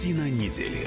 Картина недели.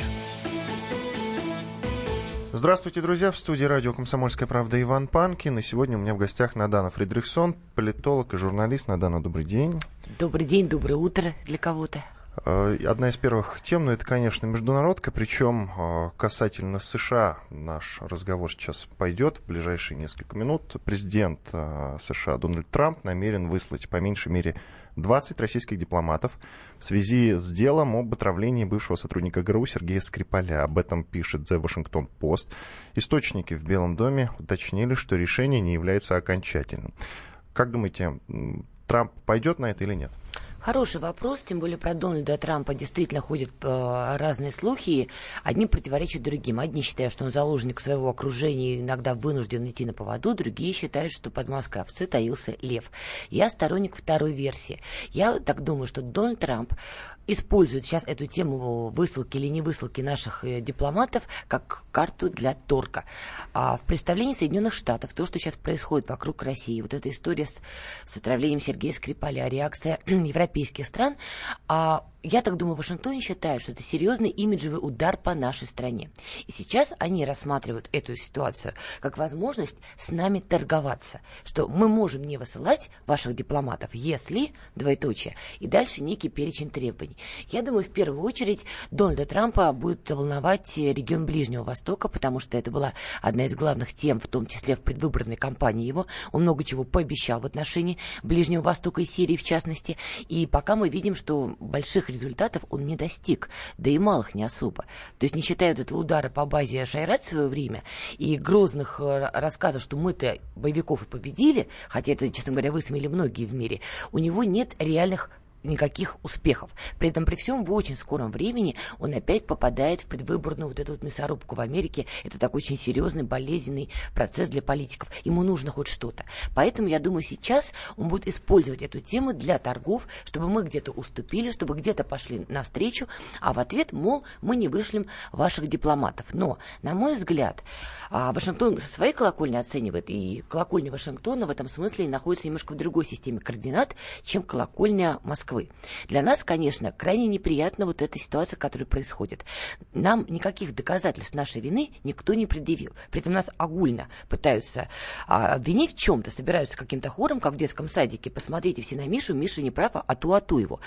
Здравствуйте, друзья. В студии радио «Комсомольская правда» Иван Панкин. И сегодня у меня в гостях Надана Фридрихсон, политолог и журналист. Надана, добрый день. Добрый день, доброе утро для кого-то. Э, одна из первых тем, ну, это, конечно, международка, причем э, касательно США наш разговор сейчас пойдет в ближайшие несколько минут. Президент э, США Дональд Трамп намерен выслать по меньшей мере 20 российских дипломатов в связи с делом об отравлении бывшего сотрудника ГРУ Сергея Скрипаля. Об этом пишет The Washington Post. Источники в Белом доме уточнили, что решение не является окончательным. Как думаете, Трамп пойдет на это или нет? Хороший вопрос, тем более про Дональда Трампа действительно ходят э, разные слухи, одни противоречат другим. Одни считают, что он заложник своего окружения и иногда вынужден идти на поводу, другие считают, что под маской овцы таился лев. Я сторонник второй версии. Я так думаю, что Дональд Трамп использует сейчас эту тему высылки или не высылки наших э, дипломатов как карту для торга. А в представлении Соединенных Штатов то, что сейчас происходит вокруг России, вот эта история с, с отравлением Сергея Скрипаля, реакция европейских европейских стран, а я так думаю, в Вашингтоне считают, что это серьезный имиджевый удар по нашей стране. И сейчас они рассматривают эту ситуацию как возможность с нами торговаться, что мы можем не высылать ваших дипломатов, если, двоеточие, и дальше некий перечень требований. Я думаю, в первую очередь Дональда Трампа будет волновать регион Ближнего Востока, потому что это была одна из главных тем, в том числе в предвыборной кампании его. Он много чего пообещал в отношении Ближнего Востока и Сирии, в частности. И пока мы видим, что больших результатов он не достиг, да и малых не особо. То есть не считая вот этого удара по базе Шайрат в свое время и грозных э, рассказов, что мы-то боевиков и победили, хотя это, честно говоря, высмеяли многие в мире, у него нет реальных никаких успехов. При этом при всем в очень скором времени он опять попадает в предвыборную вот эту вот мясорубку в Америке. Это такой очень серьезный, болезненный процесс для политиков. Ему нужно хоть что-то. Поэтому, я думаю, сейчас он будет использовать эту тему для торгов, чтобы мы где-то уступили, чтобы где-то пошли навстречу, а в ответ, мол, мы не вышлем ваших дипломатов. Но, на мой взгляд, а, Вашингтон со своей колокольни оценивает, и колокольня Вашингтона в этом смысле находится немножко в другой системе координат, чем колокольня Москвы. Москвы. Для нас, конечно, крайне неприятна вот эта ситуация, которая происходит. Нам никаких доказательств нашей вины никто не предъявил. При этом нас огульно пытаются а, обвинить в чем-то, собираются каким-то хором, как в детском садике. Посмотрите все на Мишу, Миша не прав, а ту, а ту его.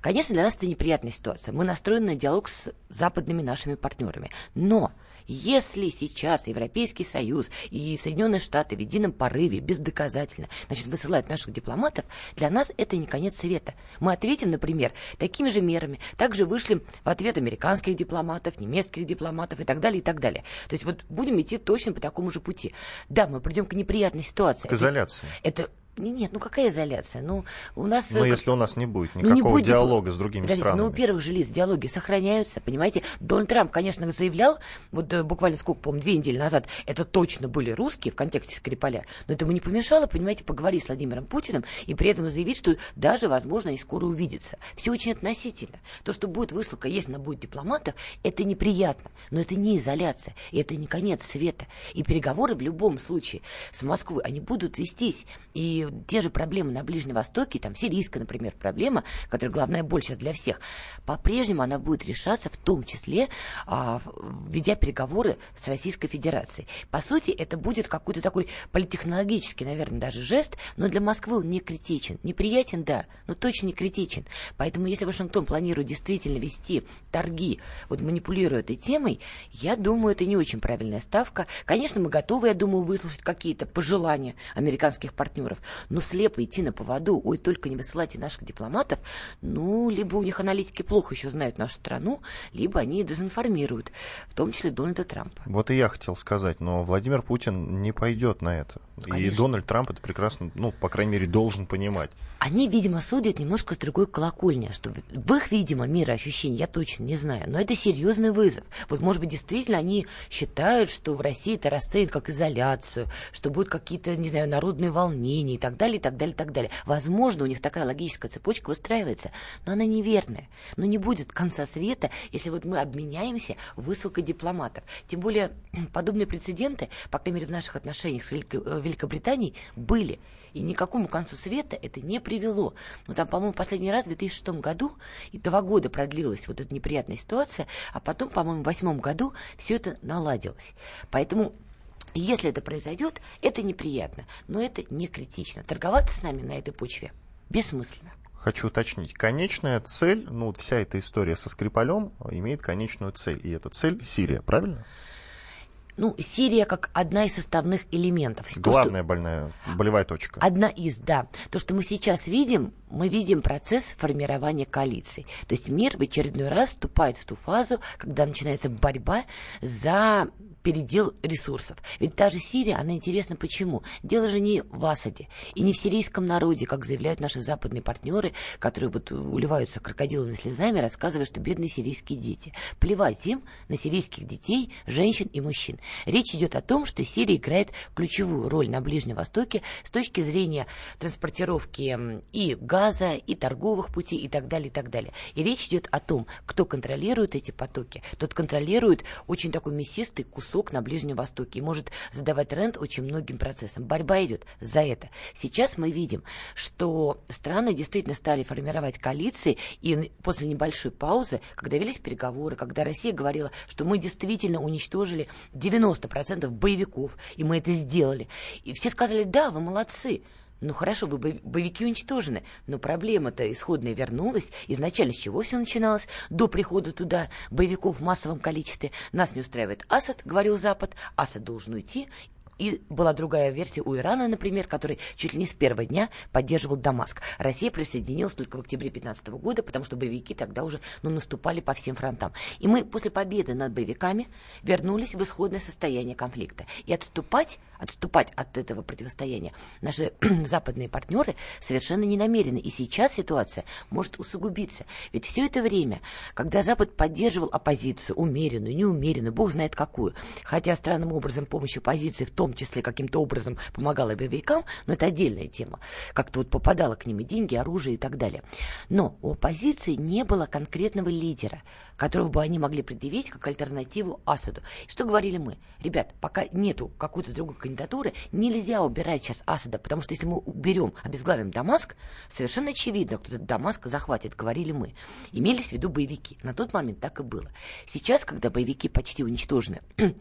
Конечно, для нас это неприятная ситуация. Мы настроены на диалог с западными нашими партнерами. Но если сейчас Европейский Союз и Соединенные Штаты в едином порыве, бездоказательно, значит, высылают наших дипломатов, для нас это не конец света. Мы ответим, например, такими же мерами. Также вышлем в ответ американских дипломатов, немецких дипломатов и так далее, и так далее. То есть вот будем идти точно по такому же пути. Да, мы придем к неприятной ситуации. К изоляции. Это, это нет, ну какая изоляция? Ну, у нас... Ну, если у нас не будет никакого ну, не будет, диалога с другими Подождите, странами. Ну, у первых же лиц диалоги сохраняются, понимаете? Дональд Трамп, конечно, заявлял, вот э, буквально сколько, помню, две недели назад, это точно были русские в контексте Скрипаля, но это ему не помешало, понимаете, поговорить с Владимиром Путиным и при этом заявить, что даже, возможно, они скоро увидятся. Все очень относительно. То, что будет высылка, если она будет дипломатов, это неприятно, но это не изоляция, и это не конец света. И переговоры в любом случае с Москвой, они будут вестись. И те же проблемы на Ближнем Востоке, там сирийская, например, проблема, которая главная боль сейчас для всех, по-прежнему она будет решаться в том числе, а, ведя переговоры с Российской Федерацией. По сути, это будет какой-то такой политтехнологический, наверное, даже жест, но для Москвы он не критичен. Неприятен, да, но точно не критичен. Поэтому, если Вашингтон планирует действительно вести торги, вот манипулируя этой темой, я думаю, это не очень правильная ставка. Конечно, мы готовы, я думаю, выслушать какие-то пожелания американских партнеров, но слепо идти на поводу, ой, только не высылайте наших дипломатов, ну, либо у них аналитики плохо еще знают нашу страну, либо они дезинформируют, в том числе Дональда Трампа. Вот и я хотел сказать, но Владимир Путин не пойдет на это. Конечно. И Дональд Трамп это прекрасно, ну, по крайней мере, должен понимать. Они, видимо, судят немножко с другой колокольни, что в их, видимо, мироощущении, я точно не знаю, но это серьезный вызов. Вот, может быть, действительно они считают, что в России это расценят как изоляцию, что будут какие-то, не знаю, народные волнения так далее, и так далее, и так далее. Возможно, у них такая логическая цепочка выстраивается, но она неверная. Но не будет конца света, если вот мы обменяемся высылкой дипломатов. Тем более, подобные прецеденты, по крайней мере, в наших отношениях с э, Великобританией были. И никакому концу света это не привело. Ну, там, по-моему, последний раз в 2006 году, и два года продлилась вот эта неприятная ситуация, а потом, по-моему, в 2008 году все это наладилось. Поэтому если это произойдет, это неприятно, но это не критично. Торговаться с нами на этой почве бессмысленно. Хочу уточнить. Конечная цель, ну вот вся эта история со Скрипалем имеет конечную цель. И эта цель Сирия, правильно? ну, Сирия как одна из составных элементов. Главная То, больная, болевая точка. Одна из, да. То, что мы сейчас видим, мы видим процесс формирования коалиции. То есть мир в очередной раз вступает в ту фазу, когда начинается борьба за передел ресурсов. Ведь та же Сирия, она интересна почему? Дело же не в Асаде и не в сирийском народе, как заявляют наши западные партнеры, которые вот уливаются крокодиловыми слезами, рассказывая, что бедные сирийские дети. Плевать им на сирийских детей, женщин и мужчин. Речь идет о том, что Сирия играет ключевую роль на Ближнем Востоке с точки зрения транспортировки и газа, и торговых путей, и так далее, и так далее. И речь идет о том, кто контролирует эти потоки. Тот контролирует очень такой мясистый кусок кусок на Ближнем Востоке и может задавать тренд очень многим процессам. Борьба идет за это. Сейчас мы видим, что страны действительно стали формировать коалиции, и после небольшой паузы, когда велись переговоры, когда Россия говорила, что мы действительно уничтожили 90% боевиков, и мы это сделали, и все сказали, да, вы молодцы, ну хорошо, боевики уничтожены, но проблема-то исходная вернулась. Изначально с чего все начиналось? До прихода туда боевиков в массовом количестве. Нас не устраивает Асад, говорил Запад. Асад должен уйти. И была другая версия у Ирана, например, который чуть ли не с первого дня поддерживал Дамаск. Россия присоединилась только в октябре 2015 года, потому что боевики тогда уже ну, наступали по всем фронтам. И мы после победы над боевиками вернулись в исходное состояние конфликта. И отступать, отступать от этого противостояния наши западные партнеры совершенно не намерены. И сейчас ситуация может усугубиться. Ведь все это время, когда Запад поддерживал оппозицию, умеренную, неумеренную, бог знает какую, хотя странным образом помощь оппозиции в том числе каким-то образом помогала боевикам, но это отдельная тема. Как-то вот попадало к ним и деньги, оружие и так далее. Но у оппозиции не было конкретного лидера, которого бы они могли предъявить как альтернативу Асаду. Что говорили мы? Ребят, пока нету какой-то другой кандидатуры, нельзя убирать сейчас Асада, потому что если мы уберем, обезглавим Дамаск, совершенно очевидно, кто этот Дамаск захватит, говорили мы. Имелись в виду боевики. На тот момент так и было. Сейчас, когда боевики почти уничтожены,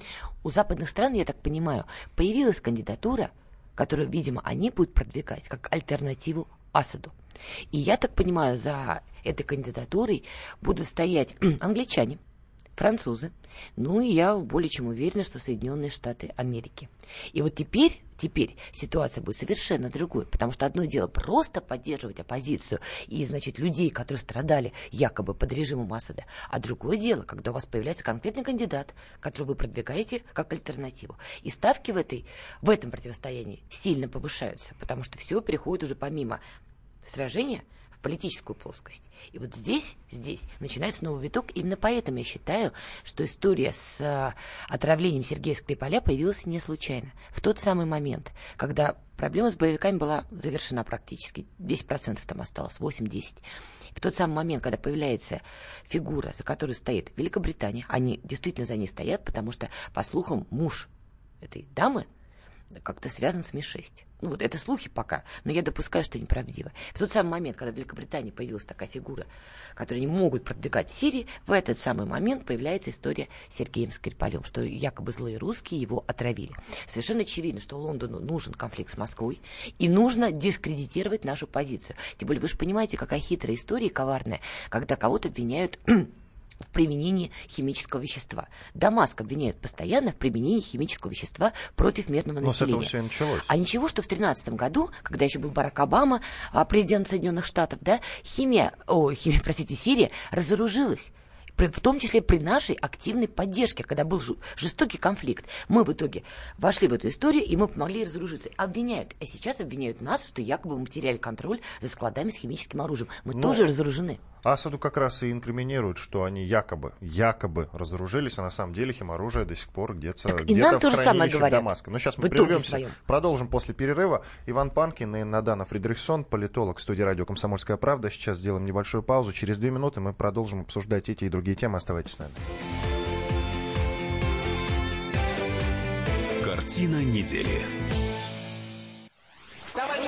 у западных стран, я так понимаю, появилась кандидатура, которую, видимо, они будут продвигать как альтернативу Асаду. И я так понимаю, за этой кандидатурой будут стоять англичане, французы, ну и я более чем уверена, что Соединенные Штаты Америки. И вот теперь, теперь ситуация будет совершенно другой, потому что одно дело просто поддерживать оппозицию и, значит, людей, которые страдали якобы под режимом Асада, а другое дело, когда у вас появляется конкретный кандидат, которого вы продвигаете как альтернативу. И ставки в, этой, в этом противостоянии сильно повышаются, потому что все переходит уже помимо сражения – политическую плоскость. И вот здесь, здесь начинается новый виток. Именно поэтому я считаю, что история с э, отравлением Сергея Скрипаля появилась не случайно. В тот самый момент, когда проблема с боевиками была завершена практически, 10% там осталось, 8-10. В тот самый момент, когда появляется фигура, за которой стоит Великобритания, они действительно за ней стоят, потому что, по слухам, муж этой дамы – как-то связан с Ми-6. Ну вот это слухи пока, но я допускаю, что неправдиво. В тот самый момент, когда в Великобритании появилась такая фигура, которую они могут продвигать в Сирии, в этот самый момент появляется история с Сергеем Скрипалем, что якобы злые русские его отравили. Совершенно очевидно, что Лондону нужен конфликт с Москвой, и нужно дискредитировать нашу позицию. Тем более, вы же понимаете, какая хитрая история коварная, когда кого-то обвиняют в применении химического вещества. Дамаск обвиняют постоянно в применении химического вещества против мирного Но населения. с этого все и началось. А ничего, что в 2013 году, когда еще был Барак Обама, а, президент Соединенных Штатов, да, химия, о, химия, простите, Сирия разоружилась в том числе при нашей активной поддержке, когда был жестокий конфликт. Мы в итоге вошли в эту историю, и мы помогли разоружиться. Обвиняют. А сейчас обвиняют нас, что якобы мы теряли контроль за складами с химическим оружием. Мы Но... тоже разоружены. Асаду как раз и инкриминируют, что они якобы, якобы разоружились, а на самом деле химоружие до сих пор где-то, где в хранилище Дамаска. Но сейчас мы прервемся, продолжим после перерыва. Иван Панкин и Надана Фридрихсон, политолог студии радио «Комсомольская правда». Сейчас сделаем небольшую паузу. Через две минуты мы продолжим обсуждать эти и другие темы. Оставайтесь с нами. Картина недели. Товарищ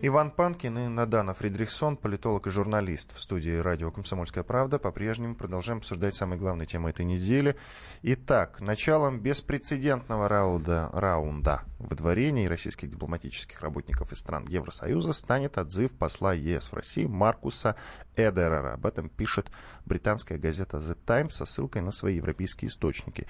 Иван Панкин и Надана Фридрихсон, политолог и журналист в студии радио «Комсомольская правда». По-прежнему продолжаем обсуждать самые главные темы этой недели. Итак, началом беспрецедентного раунда, раунда выдворений российских дипломатических работников из стран Евросоюза станет отзыв посла ЕС в России Маркуса Эдерера. Об этом пишет британская газета The Times со ссылкой на свои европейские источники.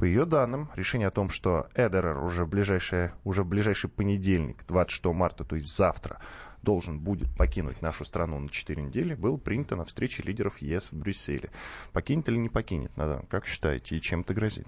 По ее данным, решение о том, что Эдерер уже в, ближайшее, уже в ближайший понедельник, 26 марта, то есть завтра, должен будет покинуть нашу страну на 4 недели, было принято на встрече лидеров ЕС в Брюсселе. Покинет или не покинет, Надан? Как считаете, и чем это грозит?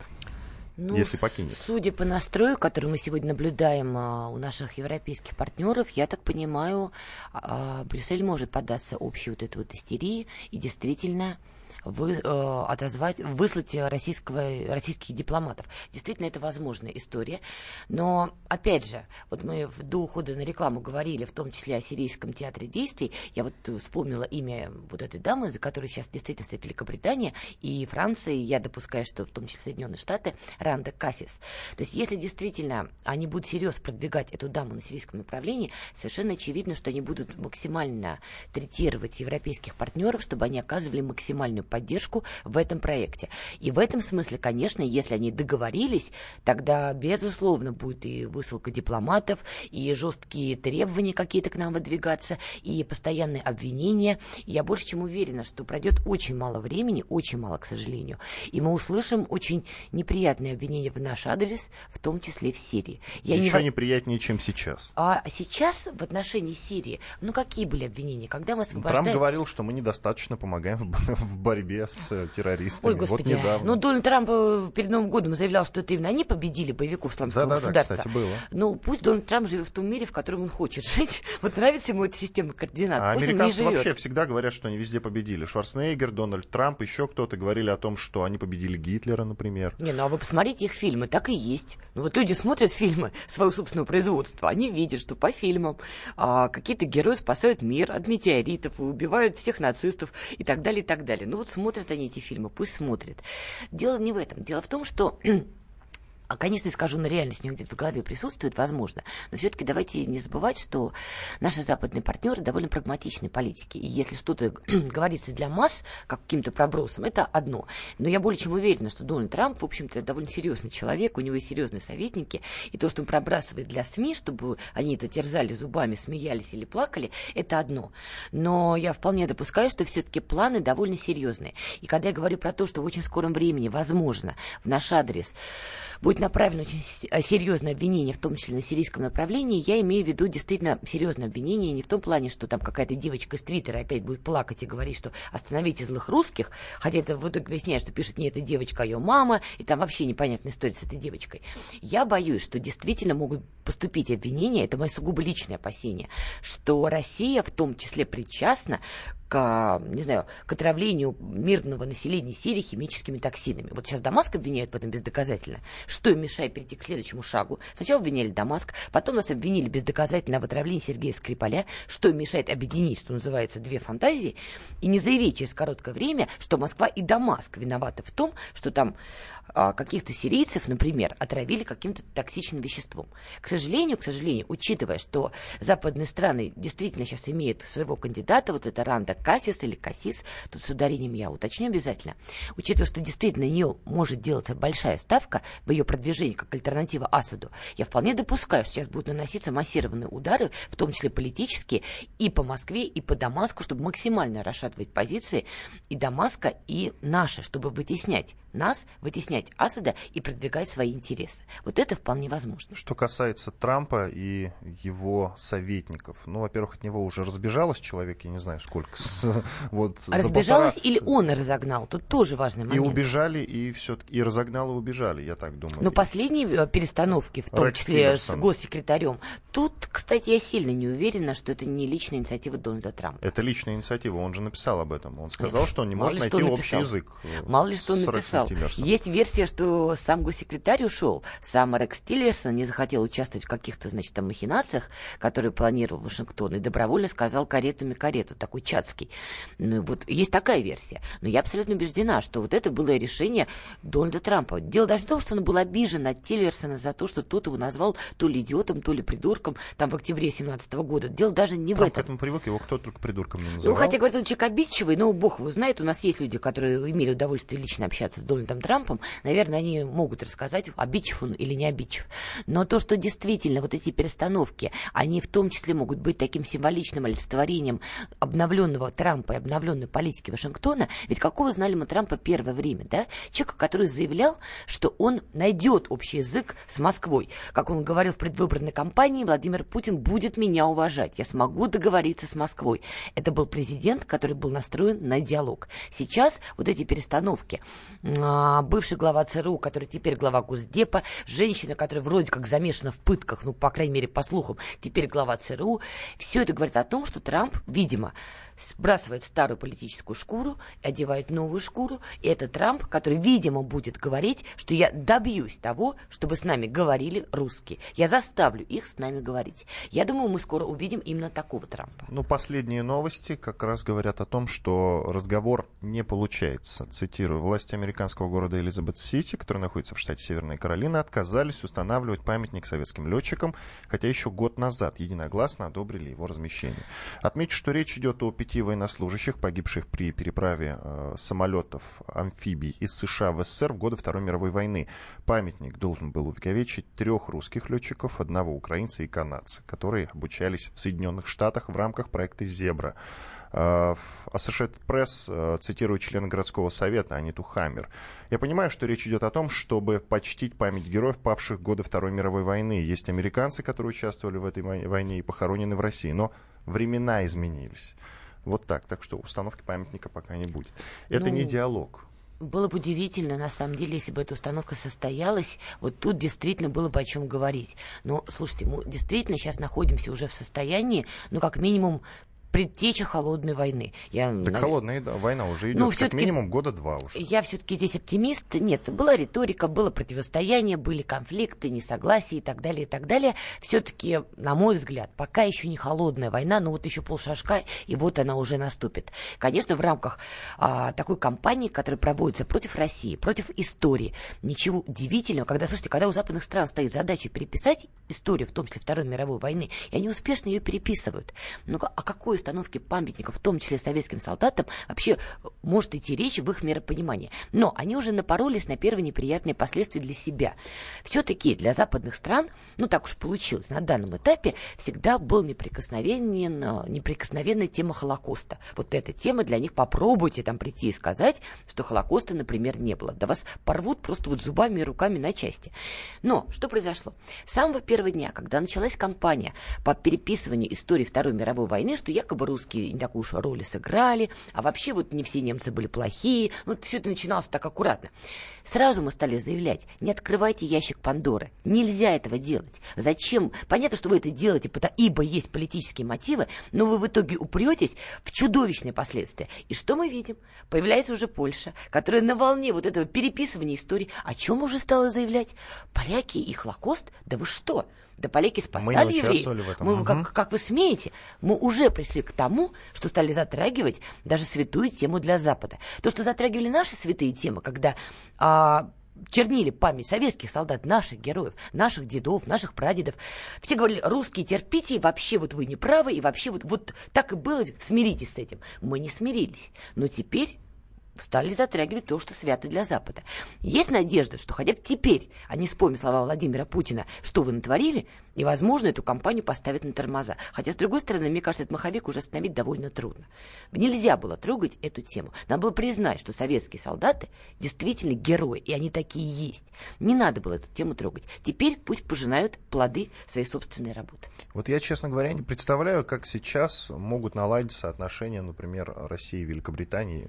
Ну, если покинет. Судя по настрою, который мы сегодня наблюдаем а, у наших европейских партнеров, я так понимаю, а, Брюссель может поддаться общей вот этой вот истерии и действительно вы, э, отозвать, выслать российского, российских дипломатов. Действительно, это возможная история. Но, опять же, вот мы до ухода на рекламу говорили, в том числе о Сирийском театре действий. Я вот вспомнила имя вот этой дамы, за которой сейчас действительно стоит Великобритания и Франция, и я допускаю, что в том числе Соединенные Штаты, Ранда Кассис. То есть, если действительно они будут серьезно продвигать эту даму на сирийском направлении, совершенно очевидно, что они будут максимально третировать европейских партнеров, чтобы они оказывали максимальную поддержку в этом проекте. И в этом смысле, конечно, если они договорились, тогда, безусловно, будет и высылка дипломатов, и жесткие требования какие-то к нам выдвигаться, и постоянные обвинения. Я больше чем уверена, что пройдет очень мало времени, очень мало, к сожалению, и мы услышим очень неприятные обвинения в наш адрес, в том числе в Сирии. Я Еще не... неприятнее, чем сейчас. А сейчас в отношении Сирии, ну какие были обвинения? Когда мы освобождаем... Трамп говорил, что мы недостаточно помогаем в борьбе борьбе с э, террористами. Ой, господи. Вот недавно. Ну, Дональд Трамп э, перед Новым годом заявлял, что это именно они победили боевиков исламского да, государства. Да, кстати, было. Ну, пусть Дональд Трамп живет в том мире, в котором он хочет жить. Вот нравится ему эта система координат. А пусть американцы вообще всегда говорят, что они везде победили. Шварценеггер, Дональд Трамп, еще кто-то говорили о том, что они победили Гитлера, например. Не, ну а вы посмотрите их фильмы, так и есть. Ну вот люди смотрят фильмы своего собственного производства, они видят, что по фильмам а, какие-то герои спасают мир от метеоритов и убивают всех нацистов и так далее, и так далее. Ну вот смотрят они эти фильмы пусть смотрит. Дело не в этом. Дело в том, что а, конечно, скажу, на реальность у него где-то в голове присутствует, возможно, но все-таки давайте не забывать, что наши западные партнеры довольно прагматичные политики. И если что-то говорится для масс, как каким-то пробросом, это одно. Но я более чем уверена, что Дональд Трамп, в общем-то, довольно серьезный человек, у него есть серьезные советники, и то, что он пробрасывает для СМИ, чтобы они это терзали зубами, смеялись или плакали, это одно. Но я вполне допускаю, что все-таки планы довольно серьезные. И когда я говорю про то, что в очень скором времени, возможно, в наш адрес будет направлено очень э, серьезное обвинение, в том числе на сирийском направлении, я имею в виду действительно серьезное обвинение, не в том плане, что там какая-то девочка из Твиттера опять будет плакать и говорить, что остановите злых русских, хотя это в итоге выясняет, что пишет не эта девочка, а ее мама, и там вообще непонятная история с этой девочкой. Я боюсь, что действительно могут поступить обвинения, это мое сугубо личное опасение, что Россия в том числе причастна к, не знаю, к отравлению мирного населения Сирии химическими токсинами. Вот сейчас Дамаск обвиняют в этом бездоказательно. Что им мешает перейти к следующему шагу? Сначала обвиняли Дамаск, потом нас обвинили бездоказательно в отравлении Сергея Скрипаля. Что им мешает объединить, что называется, две фантазии, и не заявить через короткое время, что Москва и Дамаск виноваты в том, что там каких-то сирийцев, например, отравили каким-то токсичным веществом. К сожалению, к сожалению, учитывая, что западные страны действительно сейчас имеют своего кандидата, вот это Ранда Кассис или Кассис, тут с ударением я уточню обязательно, учитывая, что действительно на нее может делаться большая ставка в ее продвижении как альтернатива Асаду, я вполне допускаю, что сейчас будут наноситься массированные удары, в том числе политические, и по Москве, и по Дамаску, чтобы максимально расшатывать позиции и Дамаска, и наши, чтобы вытеснять нас, вытеснять Асада и продвигать свои интересы. Вот это вполне возможно. Что касается Трампа и его советников, ну, во-первых, от него уже разбежалось человек, я не знаю сколько. Вот, разбежалось полтора... или он разогнал? Тут тоже важный момент. И убежали, и все и разогнал, и убежали, я так думаю. Но последние э, перестановки, в том Рекс числе Тиллерсон. с госсекретарем, тут, кстати, я сильно не уверена, что это не личная инициатива Дональда Трампа. Это личная инициатива, он же написал об этом. Он сказал, что он не может найти общий язык. Э, Мало ли что он написал. Есть версия, что сам госсекретарь ушел, сам Рекс Тиллерсон не захотел участвовать в каких-то, значит, там махинациях, которые планировал Вашингтон, и добровольно сказал каретами карету, такой чатский. Ну, вот есть такая версия. Но я абсолютно убеждена, что вот это было решение Дональда Трампа. Дело даже в том, что он был обижен от Тиллерсона за то, что тот его назвал то ли идиотом, то ли придурком, там в октябре 2017 года. Дело даже не Трамп в этом. к этому привык, его кто только придурком не называл. Ну, хотя, говорят, он человек обидчивый, но бог его знает, у нас есть люди, которые имели удовольствие лично общаться с Дональдом Трампом, наверное, они могут рассказать, обидчив он или не обидчив. Но то, что действительно вот эти перестановки, они в том числе могут быть таким символичным олицетворением обновленного Трампа и обновленной политики Вашингтона, ведь какого знали мы Трампа первое время, да? Человека, который заявлял, что он найдет общий язык с Москвой. Как он говорил в предвыборной кампании, Владимир Путин будет меня уважать, я смогу договориться с Москвой. Это был президент, который был настроен на диалог. Сейчас вот эти перестановки, а, бывший глава ЦРУ, который теперь глава Госдепа, женщина, которая вроде как замешана в пытках, ну, по крайней мере, по слухам, теперь глава ЦРУ, все это говорит о том, что Трамп, видимо, сбрасывает старую политическую шкуру, одевает новую шкуру, и это Трамп, который, видимо, будет говорить, что я добьюсь того, чтобы с нами говорили русские. Я заставлю их с нами говорить. Я думаю, мы скоро увидим именно такого Трампа. Ну, последние новости как раз говорят о том, что разговор не получается. Цитирую, власти американского города Элизабет-Сити, который находится в штате Северная Каролина, отказались устанавливать памятник советским летчикам, хотя еще год назад единогласно одобрили его размещение. Отмечу, что речь идет о пяти военнослужащих, погибших при переправе э, самолетов амфибий из США в СССР в годы Второй мировой войны. Памятник должен был увековечить трех русских летчиков, одного украинца и канадца, которые обучались в Соединенных Штатах в рамках проекта «Зебра». Uh, Associated Press uh, цитирует члена городского совета Аниту Хаммер. Я понимаю, что речь идет о том, чтобы почтить память героев, павших в годы Второй мировой войны. Есть американцы, которые участвовали в этой войне и похоронены в России, но времена изменились. Вот так. Так что установки памятника пока не будет. Это ну... не диалог. Было бы удивительно, на самом деле, если бы эта установка состоялась, вот тут действительно было бы о чем говорить. Но, слушайте, мы действительно сейчас находимся уже в состоянии, ну, как минимум, предтеча холодной войны. Я, так навер... холодная да, война уже идет, ну, как минимум года два уже. Я все-таки здесь оптимист. Нет, была риторика, было противостояние, были конфликты, несогласия и так далее, и так далее. Все-таки, на мой взгляд, пока еще не холодная война, но вот еще полшажка, и вот она уже наступит. Конечно, в рамках а, такой кампании, которая проводится против России, против истории, ничего удивительного, когда, слушайте, когда у западных стран стоит задача переписать историю, в том числе Второй мировой войны, и они успешно ее переписывают. Ну, а какой установки памятников, в том числе советским солдатам, вообще может идти речь в их миропонимании. Но они уже напоролись на первые неприятные последствия для себя. Все-таки для западных стран, ну так уж получилось, на данном этапе всегда был неприкосновенен, э, неприкосновенная тема Холокоста. Вот эта тема для них, попробуйте там прийти и сказать, что Холокоста, например, не было. Да вас порвут просто вот зубами и руками на части. Но что произошло? С самого первого дня, когда началась кампания по переписыванию истории Второй мировой войны, что якобы якобы русские не такую уж роль сыграли, а вообще вот не все немцы были плохие. Вот все это начиналось так аккуратно. Сразу мы стали заявлять, не открывайте ящик Пандоры. Нельзя этого делать. Зачем? Понятно, что вы это делаете, ибо есть политические мотивы, но вы в итоге упретесь в чудовищные последствия. И что мы видим? Появляется уже Польша, которая на волне вот этого переписывания истории. О чем уже стала заявлять? Поляки и Холокост? Да вы что? Да поляки спасали мы евреев. В этом. Мы, угу. как, как вы смеете? Мы уже пришли к тому, что стали затрагивать даже святую тему для Запада. То, что затрагивали наши святые темы, когда а, чернили память советских солдат, наших героев, наших дедов, наших прадедов. Все говорили, русские, терпите, и вообще вот вы не правы, и вообще вот, вот так и было, смиритесь с этим. Мы не смирились. Но теперь стали затрагивать то, что свято для Запада. Есть надежда, что хотя бы теперь они вспомнят слова Владимира Путина, что вы натворили, и, возможно, эту компанию поставят на тормоза. Хотя, с другой стороны, мне кажется, этот маховик уже остановить довольно трудно. Нельзя было трогать эту тему. Надо было признать, что советские солдаты действительно герои, и они такие есть. Не надо было эту тему трогать. Теперь пусть пожинают плоды своей собственной работы. Вот я, честно говоря, не представляю, как сейчас могут наладиться отношения, например, России и Великобритании.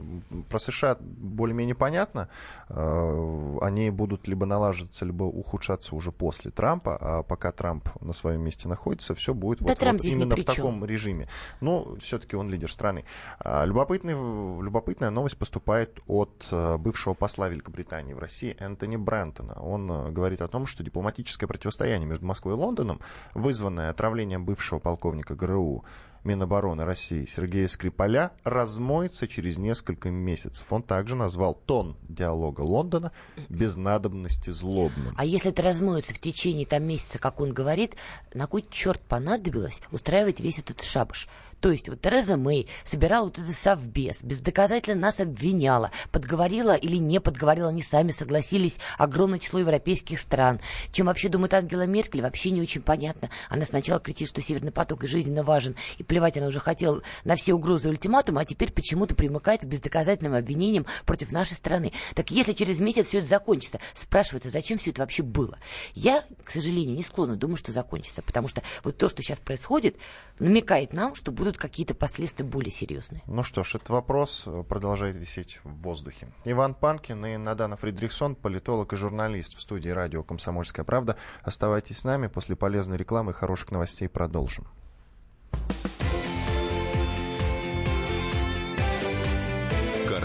Про США более-менее понятно. Э, они будут либо налаживаться, либо ухудшаться уже после Трампа, а пока Трамп на своем месте находится, все будет да, вот, вот именно в таком режиме. Но все-таки он лидер страны. А, любопытный, любопытная новость поступает от э, бывшего посла Великобритании в России Энтони Брентона. Он э, говорит о том, что дипломатическое противостояние между Москвой и Лондоном, вызванное отравлением бывшего полковника ГРУ Минобороны России Сергея Скрипаля размоется через несколько месяцев. Он также назвал тон диалога Лондона без надобности злобным. А если это размоется в течение там месяца, как он говорит, на кой черт понадобилось устраивать весь этот шабаш? То есть вот Тереза Мэй собирала вот этот совбез, бездоказательно нас обвиняла, подговорила или не подговорила, они сами согласились, огромное число европейских стран. Чем вообще думает Ангела Меркель, вообще не очень понятно. Она сначала кричит, что Северный поток жизненно важен, и плевать она уже хотела на все угрозы и ультиматумы, а теперь почему-то примыкает к бездоказательным обвинениям против нашей страны. Так если через месяц все это закончится, спрашивается, зачем все это вообще было? Я, к сожалению, не склонна думать, что закончится, потому что вот то, что сейчас происходит, намекает нам, что будут какие-то последствия более серьезные. Ну что ж, этот вопрос э, продолжает висеть в воздухе. Иван Панкин и Надана Фридрихсон, политолог и журналист в студии радио «Комсомольская правда». Оставайтесь с нами. После полезной рекламы и хороших новостей продолжим.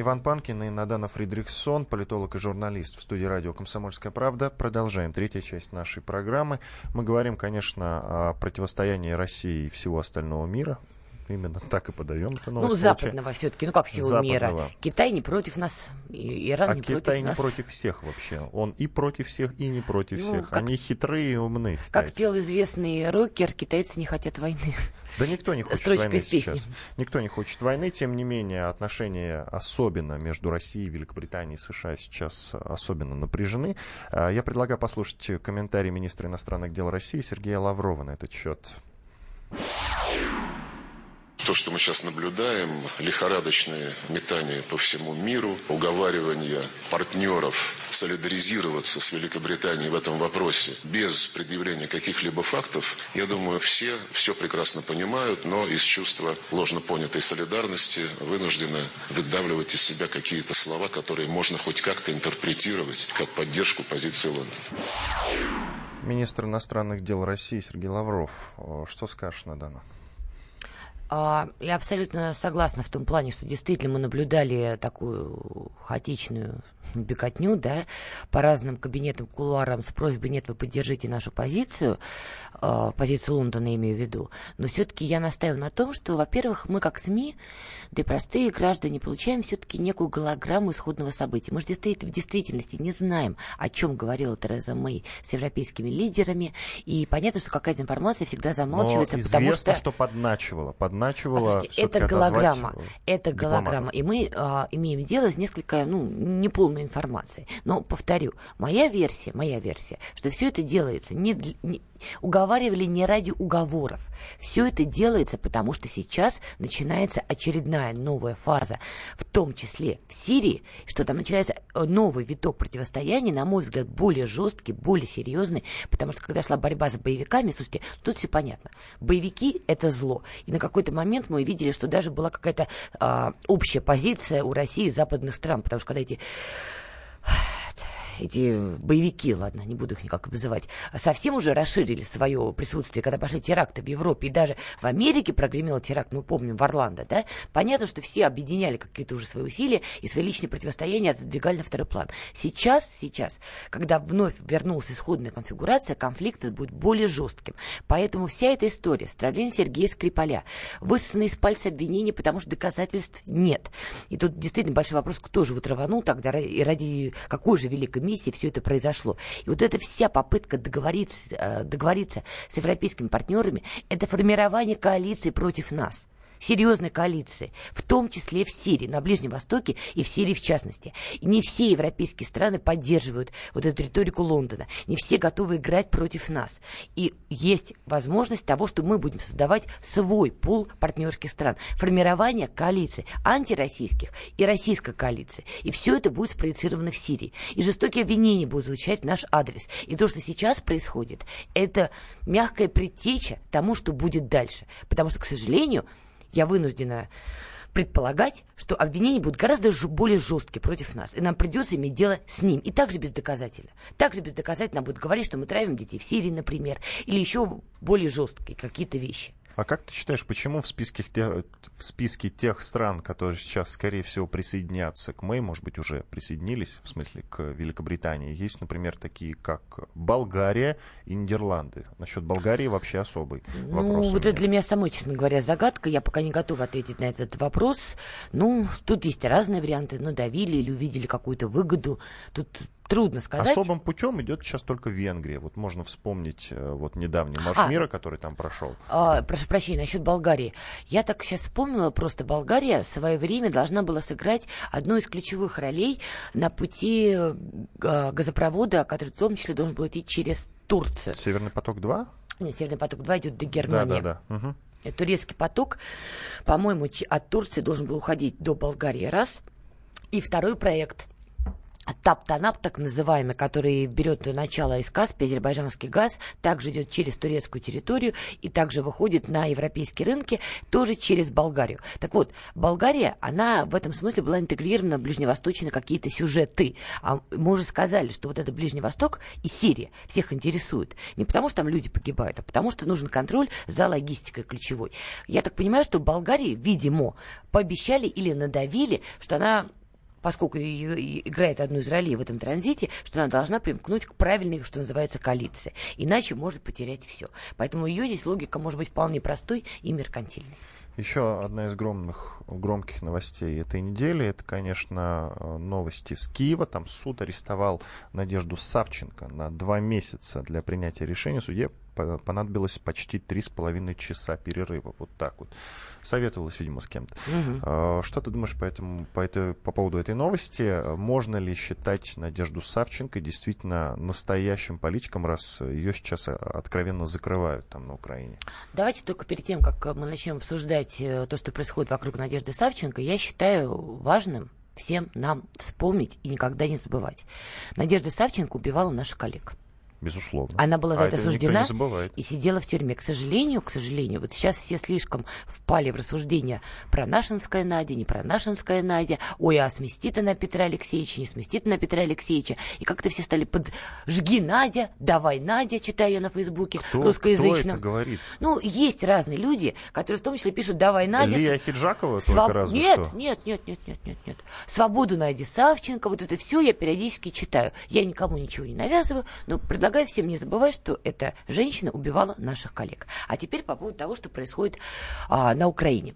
Иван Панкин и Надана Фридрихсон, политолог и журналист в студии радио «Комсомольская правда». Продолжаем третья часть нашей программы. Мы говорим, конечно, о противостоянии России и всего остального мира. Именно так и подаем это Ну, западного все-таки, ну как всего западного. мира. Китай не против нас, Иран а не Китай против не нас. против всех вообще. Он и против всех, и не против ну, всех. Как, Они хитрые и умные. Китайцы. Как пел известный рокер, китайцы не хотят войны. Да никто не хочет Строчка войны сейчас. Никто не хочет войны. Тем не менее, отношения особенно между Россией, Великобританией и США сейчас особенно напряжены. А, я предлагаю послушать комментарий министра иностранных дел России Сергея Лаврова на этот счет то, что мы сейчас наблюдаем, лихорадочные метания по всему миру, уговаривание партнеров солидаризироваться с Великобританией в этом вопросе без предъявления каких-либо фактов, я думаю, все все прекрасно понимают, но из чувства ложно понятой солидарности вынуждены выдавливать из себя какие-то слова, которые можно хоть как-то интерпретировать как поддержку позиции Лондона. Министр иностранных дел России Сергей Лавров. Что скажешь на данное? А, я абсолютно согласна в том плане, что действительно мы наблюдали такую хаотичную беготню, да, по разным кабинетам, кулуарам с просьбой «нет, вы поддержите нашу позицию», э, позицию Лондона имею в виду, но все-таки я настаиваю на том, что, во-первых, мы как СМИ, да и простые граждане, получаем все-таки некую голограмму исходного события. Мы же действительно, в действительности не знаем, о чем говорила Тереза Мэй с европейскими лидерами, и понятно, что какая-то информация всегда замалчивается, но потому что... что подначивала, подначивала это голограмма, это голограмма, и мы э, имеем дело с несколько, ну, неполной информации. Но, повторю, моя версия, моя версия, что все это делается не, не уговаривали не ради уговоров. Все это делается, потому что сейчас начинается очередная новая фаза, в том числе в Сирии, что там начинается э, новый виток противостояния, на мой взгляд, более жесткий, более серьезный, потому что когда шла борьба с боевиками, слушайте, тут все понятно. Боевики – это зло. И на какой-то момент мы видели, что даже была какая-то а, общая позиция у России и западных стран, потому что когда эти эти боевики, ладно, не буду их никак обзывать, совсем уже расширили свое присутствие, когда пошли теракты в Европе, и даже в Америке прогремел теракт, мы помним, в Орландо, да, понятно, что все объединяли какие-то уже свои усилия и свои личные противостояния отодвигали на второй план. Сейчас, сейчас, когда вновь вернулась исходная конфигурация, конфликт будет более жестким. Поэтому вся эта история с травлением Сергея Скрипаля, высосаны из пальца обвинения, потому что доказательств нет. И тут действительно большой вопрос, кто же вот рванул тогда и ради какой же великой комиссии все это произошло. И вот эта вся попытка договориться, э, договориться с европейскими партнерами, это формирование коалиции против нас серьезной коалиции, в том числе в Сирии, на Ближнем Востоке и в Сирии в частности. И не все европейские страны поддерживают вот эту риторику Лондона, не все готовы играть против нас. И есть возможность того, что мы будем создавать свой пул партнерских стран, формирование коалиций антироссийских и российской коалиции. И все это будет спроецировано в Сирии. И жестокие обвинения будут звучать в наш адрес. И то, что сейчас происходит, это мягкая предтеча тому, что будет дальше. Потому что, к сожалению, я вынуждена предполагать, что обвинения будут гораздо более жесткие против нас, и нам придется иметь дело с ним, и также бездоказательно. Также бездоказательно будут говорить, что мы травим детей в Сирии, например, или еще более жесткие какие-то вещи. А как ты считаешь, почему в списке, в списке тех стран, которые сейчас, скорее всего, присоединятся к Мэй, может быть, уже присоединились, в смысле, к Великобритании, есть, например, такие, как Болгария и Нидерланды? Насчет Болгарии вообще особый ну, вопрос. Ну, вот это для меня самой, честно говоря, загадка. Я пока не готова ответить на этот вопрос. Ну, тут есть разные варианты. Надавили или увидели какую-то выгоду. Тут трудно сказать. Особым путем идет сейчас только Венгрия. Вот можно вспомнить э, вот недавний марш а, мира, который там прошел. А, прошу прощения, насчет Болгарии. Я так сейчас вспомнила, просто Болгария в свое время должна была сыграть одну из ключевых ролей на пути э, газопровода, который в том числе должен был идти через Турцию. Северный поток-2? Нет, Северный поток-2 идет до Германии. Да, да, да. Угу. Турецкий поток, по-моему, от Турции должен был уходить до Болгарии, раз. И второй проект – ТАП-ТАНАП, так называемый, который берет начало из Каспия, азербайджанский газ, также идет через турецкую территорию и также выходит на европейские рынки, тоже через Болгарию. Так вот, Болгария, она в этом смысле была интегрирована в ближневосточные какие-то сюжеты. А мы уже сказали, что вот это Ближний Восток и Сирия всех интересует. Не потому, что там люди погибают, а потому, что нужен контроль за логистикой ключевой. Я так понимаю, что Болгарии, видимо, пообещали или надавили, что она поскольку играет одну из ролей в этом транзите, что она должна примкнуть к правильной, что называется, коалиции. Иначе может потерять все. Поэтому ее здесь логика может быть вполне простой и меркантильной. Еще одна из громких, громких новостей этой недели, это, конечно, новости с Киева. Там суд арестовал Надежду Савченко на два месяца для принятия решения. Суде понадобилось почти три с половиной часа перерыва. Вот так вот. Советовалась, видимо, с кем-то. Угу. Что ты думаешь по, этому, по, этой, по поводу этой новости? Можно ли считать Надежду Савченко действительно настоящим политиком, раз ее сейчас откровенно закрывают там на Украине? Давайте только перед тем, как мы начнем обсуждать э, то, что происходит вокруг Надежды Савченко, я считаю важным всем нам вспомнить и никогда не забывать. Надежда Савченко убивала наших коллег. Безусловно. Она была за а это, осуждена и сидела в тюрьме. К сожалению, к сожалению, вот сейчас все слишком впали в рассуждения про Нашинская Надя, не про Нашинская Надя. Ой, а сместит она Петра Алексеевича, не сместит она Петра Алексеевича. И как-то все стали под «Жги, Надя», «Давай, Надя», читаю я на Фейсбуке кто, русскоязычном. Кто это говорит? Ну, есть разные люди, которые в том числе пишут «Давай, Надя». Лия Хиджакова Своб... только разве нет, что? Нет, нет, нет, нет, нет, нет. «Свободу Нади Савченко», вот это все я периодически читаю. Я никому ничего не навязываю, но предлагаю всем не забывать, что эта женщина убивала наших коллег. А теперь по поводу того, что происходит а, на Украине.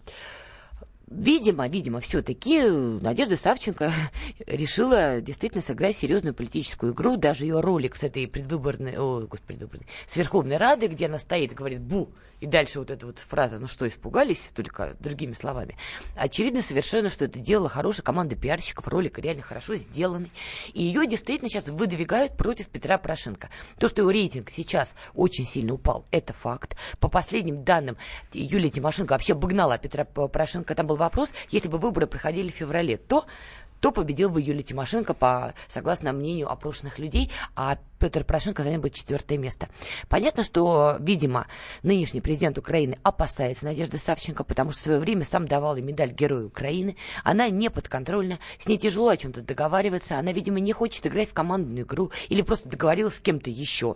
Видимо, видимо, все-таки Надежда Савченко решила действительно сыграть серьезную политическую игру. Даже ее ролик с этой предвыборной, о, господи, предвыборной, с Верховной Рады, где она стоит говорит «бу», и дальше вот эта вот фраза «ну что, испугались?» только другими словами. Очевидно совершенно, что это делала хорошая команда пиарщиков, ролик реально хорошо сделанный. И ее действительно сейчас выдвигают против Петра Порошенко. То, что его рейтинг сейчас очень сильно упал, это факт. По последним данным, Юлия Тимошенко вообще обогнала Петра Порошенко. Там был вопрос, если бы выборы проходили в феврале, то то победил бы Юлия Тимошенко, по, согласно мнению опрошенных людей, а Петр Порошенко занял бы четвертое место. Понятно, что, видимо, нынешний президент Украины опасается Надежды Савченко, потому что в свое время сам давал ей медаль Героя Украины. Она не подконтрольна, с ней тяжело о чем-то договариваться. Она, видимо, не хочет играть в командную игру или просто договорилась с кем-то еще.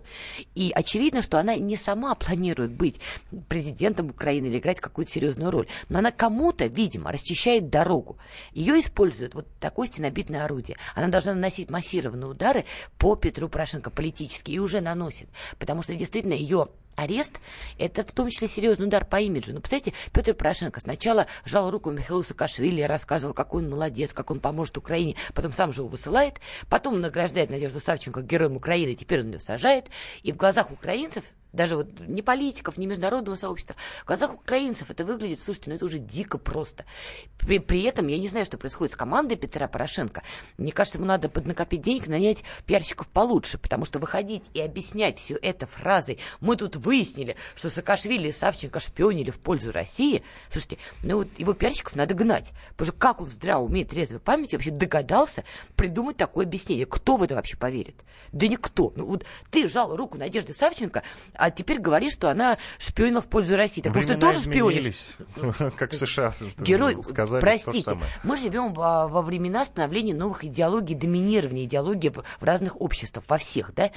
И очевидно, что она не сама планирует быть президентом Украины или играть какую-то серьезную роль. Но она кому-то, видимо, расчищает дорогу. Ее используют вот такое стенобитное орудие. Она должна наносить массированные удары по Петру Порошенко политически и уже наносит. Потому что действительно ее арест – это в том числе серьезный удар по имиджу. Ну, представляете, Петр Порошенко сначала жал руку Михаилу Саакашвили, рассказывал, какой он молодец, как он поможет Украине, потом сам же его высылает, потом награждает Надежду Савченко героем Украины, теперь он ее сажает. И в глазах украинцев даже вот ни политиков, ни международного сообщества. В глазах украинцев это выглядит, слушайте, ну это уже дико просто. При, при этом я не знаю, что происходит с командой Петра Порошенко. Мне кажется, ему надо поднакопить денег, нанять пиарщиков получше, потому что выходить и объяснять все это фразой «мы тут выяснили, что Саакашвили и Савченко шпионили в пользу России», слушайте, ну вот его пиарщиков надо гнать. Потому что как он здраво умеет трезвой памяти вообще догадался придумать такое объяснение? Кто в это вообще поверит? Да никто. Ну вот ты жал руку Надежды Савченко, а теперь говоришь, что она шпионила в пользу России. Так может, ты тоже шпионишь? как США Герой, сказали простите, мы живем во, времена становления новых идеологий, доминирования идеологии в, разных обществах, во всех, да?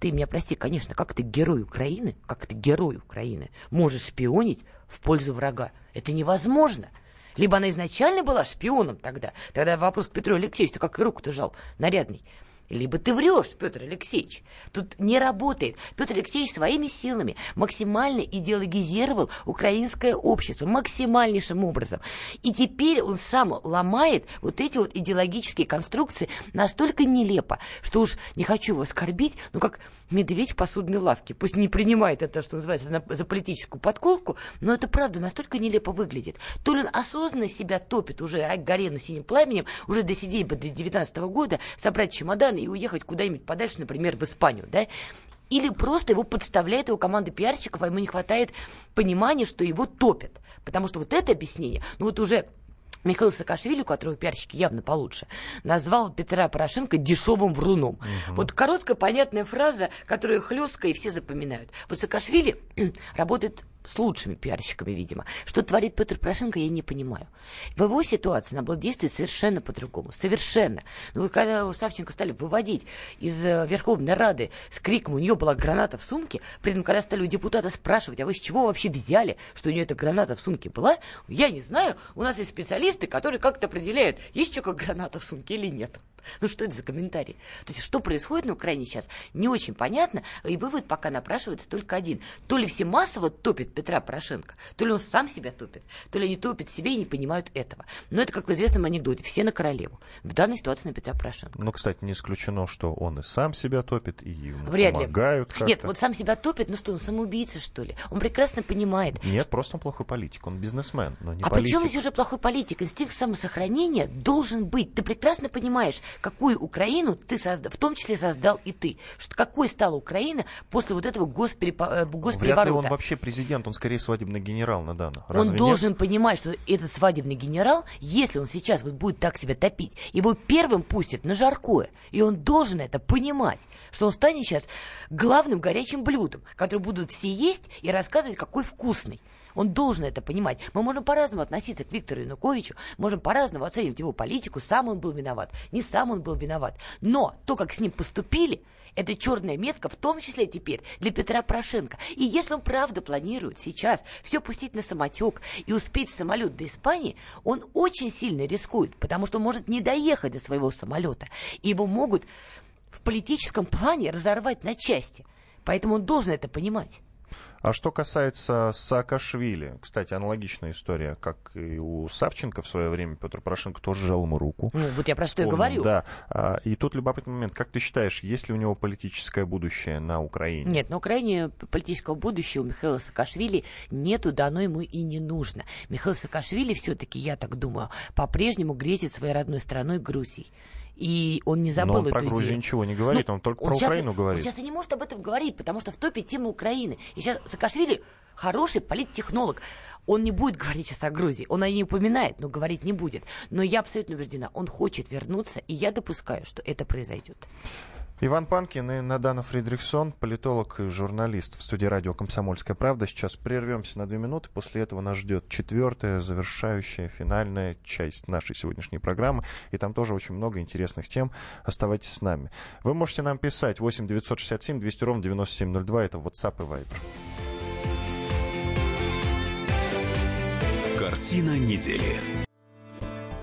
Ты меня прости, конечно, как ты герой Украины, как ты герой Украины, можешь шпионить в пользу врага? Это невозможно. Либо она изначально была шпионом тогда. Тогда вопрос к Петру Алексеевичу, ты как руку-то жал, нарядный либо ты врешь, Петр Алексеевич. Тут не работает. Петр Алексеевич своими силами максимально идеологизировал украинское общество, максимальнейшим образом. И теперь он сам ломает вот эти вот идеологические конструкции настолько нелепо, что уж не хочу его оскорбить, но как медведь в посудной лавке. Пусть не принимает это, что называется, за политическую подколку, но это правда настолько нелепо выглядит. То ли он осознанно себя топит уже горену синим пламенем, уже досидеть бы до 19 года, собрать чемодан и уехать куда-нибудь подальше, например, в Испанию, да, или просто его подставляет его команда пиарщиков, а ему не хватает понимания, что его топят. Потому что вот это объяснение, ну вот уже Михаил Саакашвили, у которого пиарщики явно получше, назвал Петра Порошенко дешевым вруном. Угу. Вот короткая, понятная фраза, которая хлесткая и все запоминают. Вот Саакашвили работает с лучшими пиарщиками, видимо. Что творит Петр Порошенко, я не понимаю. В его ситуации надо было действовать совершенно по-другому. Совершенно. Ну, когда у Савченко стали выводить из э, Верховной Рады с криком «у нее была граната в сумке», при этом, когда стали у депутата спрашивать, а вы с чего вообще взяли, что у нее эта граната в сумке была, я не знаю, у нас есть специалисты, которые как-то определяют, есть что как граната в сумке или нет. Ну что это за комментарий? То есть что происходит на Украине сейчас, не очень понятно, и вывод пока напрашивается только один. То ли все массово топят Петра Порошенко, то ли он сам себя топит, то ли они топят себе и не понимают этого. Но это, как в известном анекдоте, все на королеву. В данной ситуации на Петра Порошенко. Ну, кстати, не исключено, что он и сам себя топит, и ему Вряд помогают как-то. Нет, вот сам себя топит, ну что, он самоубийца, что ли? Он прекрасно понимает. Нет, что... просто он плохой политик, он бизнесмен, но не а политик. А причем здесь уже плохой политик? Инстинкт самосохранения должен быть. Ты прекрасно понимаешь, какую Украину ты создал, в том числе создал и ты. Что какой стала Украина после вот этого госперепа... Э. Вряд ли он вообще президент, он скорее свадебный генерал на данных. Разве он должен нет? понимать, что этот свадебный генерал, если он сейчас вот будет так себя топить, его первым пустят на жаркое. И он должен это понимать, что он станет сейчас главным горячим блюдом, который будут все есть и рассказывать, какой вкусный. Он должен это понимать. Мы можем по-разному относиться к Виктору Януковичу, можем по-разному оценивать его политику, сам он был виноват, не сам он был виноват. Но то, как с ним поступили, это черная метка, в том числе теперь для Петра Порошенко. И если он правда планирует сейчас все пустить на самотек и успеть в самолет до Испании, он очень сильно рискует, потому что может не доехать до своего самолета. И его могут в политическом плане разорвать на части. Поэтому он должен это понимать. А что касается Саакашвили, кстати, аналогичная история, как и у Савченко в свое время, Петр Порошенко тоже жал ему руку. Ну, вот я про что и говорю. Да. А, И тут любопытный момент. Как ты считаешь, есть ли у него политическое будущее на Украине? Нет, на Украине политического будущего у Михаила Саакашвили нету, да оно ему и не нужно. Михаил Саакашвили все-таки, я так думаю, по-прежнему грезит своей родной страной Грузией. И он не забыл Но он про эту Грузию идею. ничего не говорит, Ну, он только он про щас- Украину говорит. Он сейчас и не может об этом говорить, потому что в топе тема Украины. И сейчас Саакашвили хороший политтехнолог. Он не будет говорить сейчас о Грузии. Он о ней упоминает, но говорить не будет. Но я абсолютно убеждена, он хочет вернуться, и я допускаю, что это произойдет. Иван Панкин и Надана Фридрихсон, политолог и журналист в студии радио «Комсомольская правда». Сейчас прервемся на две минуты. После этого нас ждет четвертая, завершающая, финальная часть нашей сегодняшней программы. И там тоже очень много интересных тем. Оставайтесь с нами. Вы можете нам писать 8 967 200 ровно 9702. Это WhatsApp и Viber. Картина недели.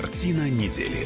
Картина недели.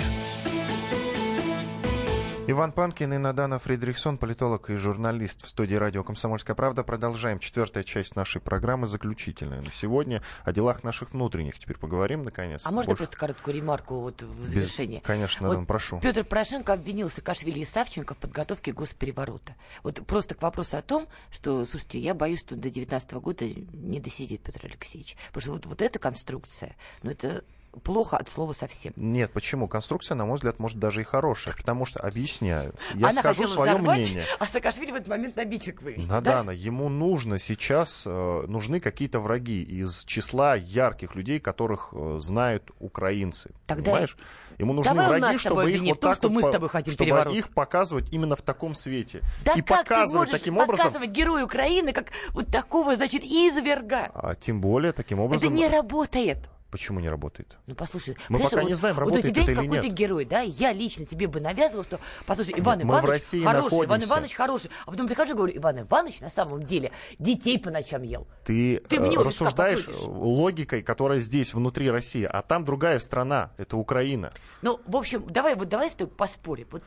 Иван Панкин и Надана Фридрихсон, политолог и журналист в студии радио «Комсомольская правда». Продолжаем. Четвертая часть нашей программы, заключительная на сегодня. О делах наших внутренних теперь поговорим, наконец. А можно Больше- просто короткую ремарку вот в завершение? Конечно, Надана, прошу. Петр Порошенко обвинил Саакашвили и Савченко в подготовке госпереворота. Вот просто к вопросу о том, что, слушайте, я боюсь, что до 19 года не досидит Петр Алексеевич. Потому что вот, вот эта конструкция, ну это плохо от слова совсем. Нет, почему? Конструкция, на мой взгляд, может даже и хорошая. Потому что, объясняю, я Она скажу свое взорвать, мнение. а Саакашвили в этот момент на митинг вывести. да? Надана, ему нужно сейчас, э, нужны какие-то враги из числа ярких людей, которых э, знают украинцы. Тогда Понимаешь? Ему нужны давай враги, чтобы их вот том, так что вот мы с тобой хотим чтобы переворот. их показывать именно в таком свете. Да и как ты показывать можешь таким образом. показывать героя Украины как вот такого, значит, изверга? А тем более таким Это образом. не работает. Почему не работает? Ну, послушай, Мы пока вот- не знаем, вот у работает тебя это есть какой-то нет. герой, да, я лично тебе бы навязывал, что, послушай, Иван Мы в Иванович России хороший, Иван находимся. Иванович хороший, а потом прихожу и говорю, Иван Иванович на самом деле детей по ночам ел. Ты, Ты э, мне вот рассуждаешь логикой, которая здесь, внутри России, а там другая страна, это Украина. Ну, в общем, давай вот давай с тобой поспорим. Вот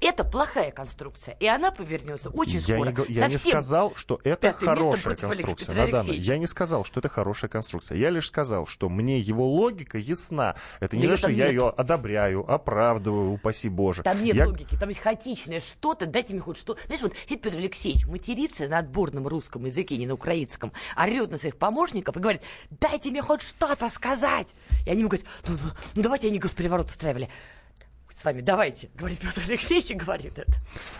это плохая конструкция, и она повернется очень Я, скоро. не, я не сказал, что это хорошая конструкция. Алексеевича. я не сказал, что это хорошая конструкция. Я лишь сказал, что мне его логика ясна. Это не Да её что я нет. ее одобряю, оправдываю, упаси Боже. Там нет Я- логики, там есть хаотичное что-то, дайте мне хоть что. Знаешь, вот Петр Алексеевич, матерится на отборном русском языке, не на украинском, орет на своих помощников и говорит, дайте мне хоть что-то сказать. И они ему говорят, ну, ну, ну, давайте они госпереворот устраивали. С вами давайте, говорит Петр Алексеевич и говорит это.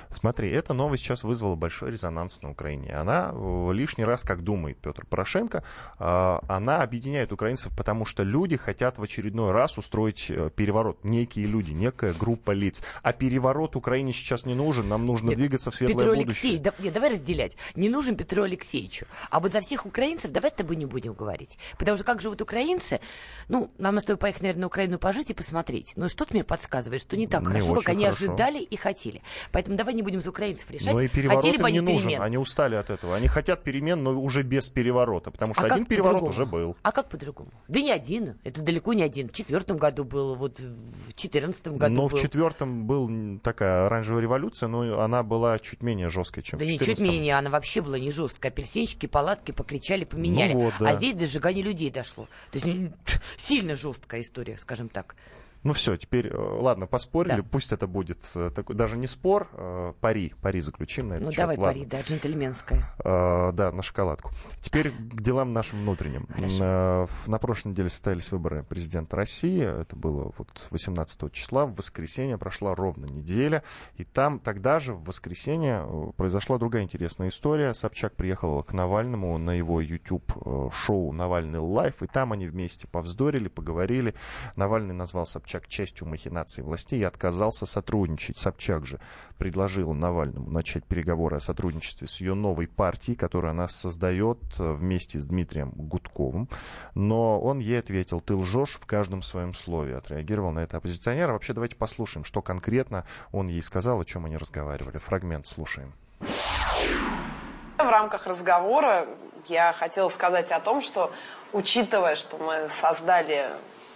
Смотри, эта новость сейчас вызвала большой резонанс на Украине. Она э, лишний раз, как думает Петр Порошенко, э, она объединяет украинцев, потому что люди хотят в очередной раз устроить э, переворот. Некие люди, некая группа лиц. А переворот Украине сейчас не нужен, нам нужно Нет, двигаться в светлое Петру будущее. Алексеевичу, да- нет, давай разделять. Не нужен Петру Алексеевичу. А вот за всех украинцев давай с тобой не будем говорить. Потому что как живут украинцы, ну, нам с тобой поехать, наверное, на Украину пожить и посмотреть. Но что-то мне подсказывает, что не так Не хорошо, как они хорошо. ожидали и хотели. Поэтому давай не будем за украинцев решать. Но и переворот хотели им бы не они нужен, перемен. они устали от этого. Они хотят перемен, но уже без переворота, потому что А один переворот уже был. А как по-другому? Да не один. Это далеко не один. В четвертом году был, вот в четырнадцатом году Но был. в четвертом был такая оранжевая революция, но она была чуть менее жесткой, чем Да в ничуть 14 менее, она вообще была не жесткая. Апельсинчики, палатки покричали, поменяли. Ну вот, да. А здесь до сжигания людей дошло. То есть сильно жесткая история, скажем так. Ну все, теперь, э, ладно, поспорили, Да. пусть это будет э, такой, даже не спор, э, пари, пари заключим на этот Ну счет, давай, ладно. пари, да, джентльменская. Э, да, на шоколадку. Теперь к делам нашим внутренним. Хорошо. Э, на прошлой неделе состоялись выборы президента России. Это было вот 18 числа. В воскресенье прошла ровно неделя. И там тогда же, в воскресенье, произошла другая интересная история. Собчак приехала к Навальному на его YouTube-шоу «Навальный лайф». И там они вместе повздорили, поговорили. Навальный назвал Собчак Собчак частью махинаций властей и отказался сотрудничать. Собчак же предложила Навальному начать переговоры о сотрудничестве с ее новой партией, которую она создает э, вместе с Дмитрием Гудковым. Но он ей ответил, ты лжешь в каждом своем слове. Отреагировал на это оппозиционер. Вообще давайте послушаем, что конкретно он ей сказал, о чем они разговаривали. Фрагмент слушаем. В рамках разговора я хотела сказать о том, что учитывая, что мы создали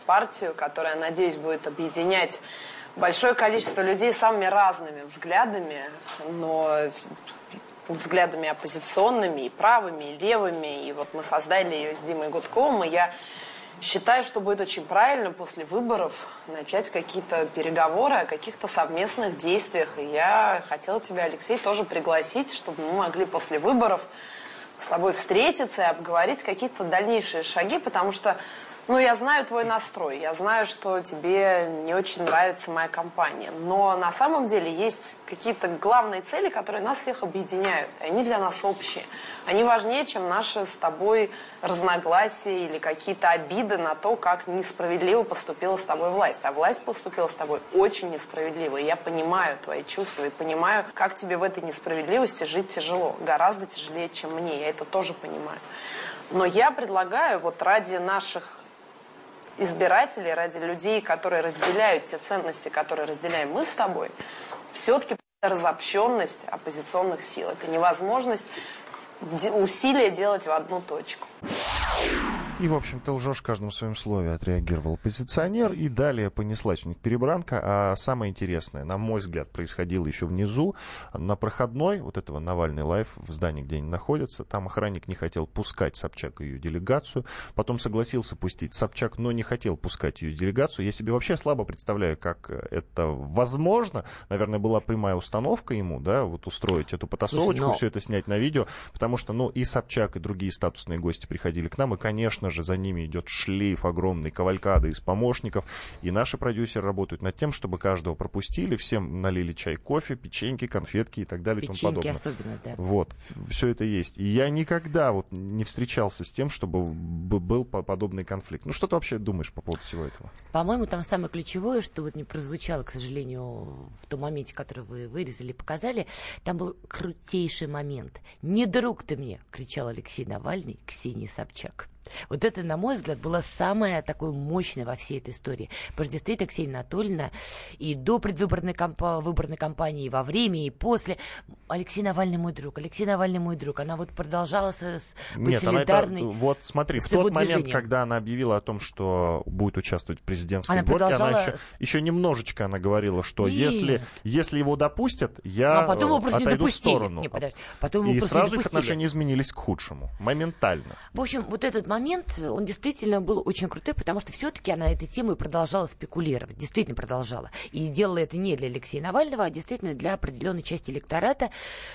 партию, которая, надеюсь, будет объединять большое количество людей самыми разными взглядами, но взглядами оппозиционными, и правыми, и левыми. И вот мы создали ее с Димой Гудковым, и я считаю, что будет очень правильно после выборов начать какие-то переговоры о каких-то совместных действиях. И я хотела тебя, Алексей, тоже пригласить, чтобы мы могли после выборов с тобой встретиться и обговорить какие-то дальнейшие шаги, потому что ну, я знаю твой настрой, я знаю, что тебе не очень нравится моя компания, но на самом деле есть какие-то главные цели, которые нас всех объединяют, и они для нас общие. Они важнее, чем наши с тобой разногласия или какие-то обиды на то, как несправедливо поступила с тобой власть. А власть поступила с тобой очень несправедливо, и я понимаю твои чувства, и понимаю, как тебе в этой несправедливости жить тяжело, гораздо тяжелее, чем мне, я это тоже понимаю. Но я предлагаю вот ради наших избирателей, ради людей, которые разделяют те ценности, которые разделяем мы с тобой, все-таки разобщенность оппозиционных сил. Это невозможность усилия делать в одну точку. И, в общем, ты лжешь в каждом своем слове, отреагировал оппозиционер. И далее понеслась у них перебранка. А самое интересное, на мой взгляд, происходило еще внизу. На проходной вот этого Навальный лайф в здании, где они находятся, там охранник не хотел пускать Собчак и ее делегацию. Потом согласился пустить Собчак, но не хотел пускать ее делегацию. Я себе вообще слабо представляю, как это возможно. Наверное, была прямая установка ему, да, вот устроить эту потасовочку, Слушай, но... все это снять на видео. Потому что, ну, и Собчак, и другие статусные гости приходили к нам. И, конечно же, за ними идет шлейф огромный, кавалькады из помощников. И наши продюсеры работают над тем, чтобы каждого пропустили, всем налили чай, кофе, печеньки, конфетки и так далее и тому подобное. особенно, да. Вот, все это есть. И я никогда вот не встречался с тем, чтобы был подобный конфликт. Ну, что ты вообще думаешь по поводу всего этого? По-моему, там самое ключевое, что вот не прозвучало, к сожалению, в том моменте, который вы вырезали, показали, там был крутейший момент. «Не друг ты мне!» — кричал Алексей Навальный Ксении Собчак. Вот это, на мой взгляд, было самое такое мощное во всей этой истории. Потому что действительно Ксения Анатольевна и до предвыборной камп... выборной кампании, и во время, и после. Алексей Навальный мой друг, Алексей Навальный мой друг. Она вот продолжала с, быть Нет, солидарной. Она это, вот смотри, в тот момент, движением. когда она объявила о том, что будет участвовать в президентской она гонке, продолжала... она еще, еще немножечко она говорила, что если, если его допустят, я а потом его отойду в сторону. Не, потом и сразу их отношения изменились к худшему. Моментально. В общем, вот этот момент, он действительно был очень крутой, потому что все-таки она этой темой продолжала спекулировать, действительно продолжала. И делала это не для Алексея Навального, а действительно для определенной части электората,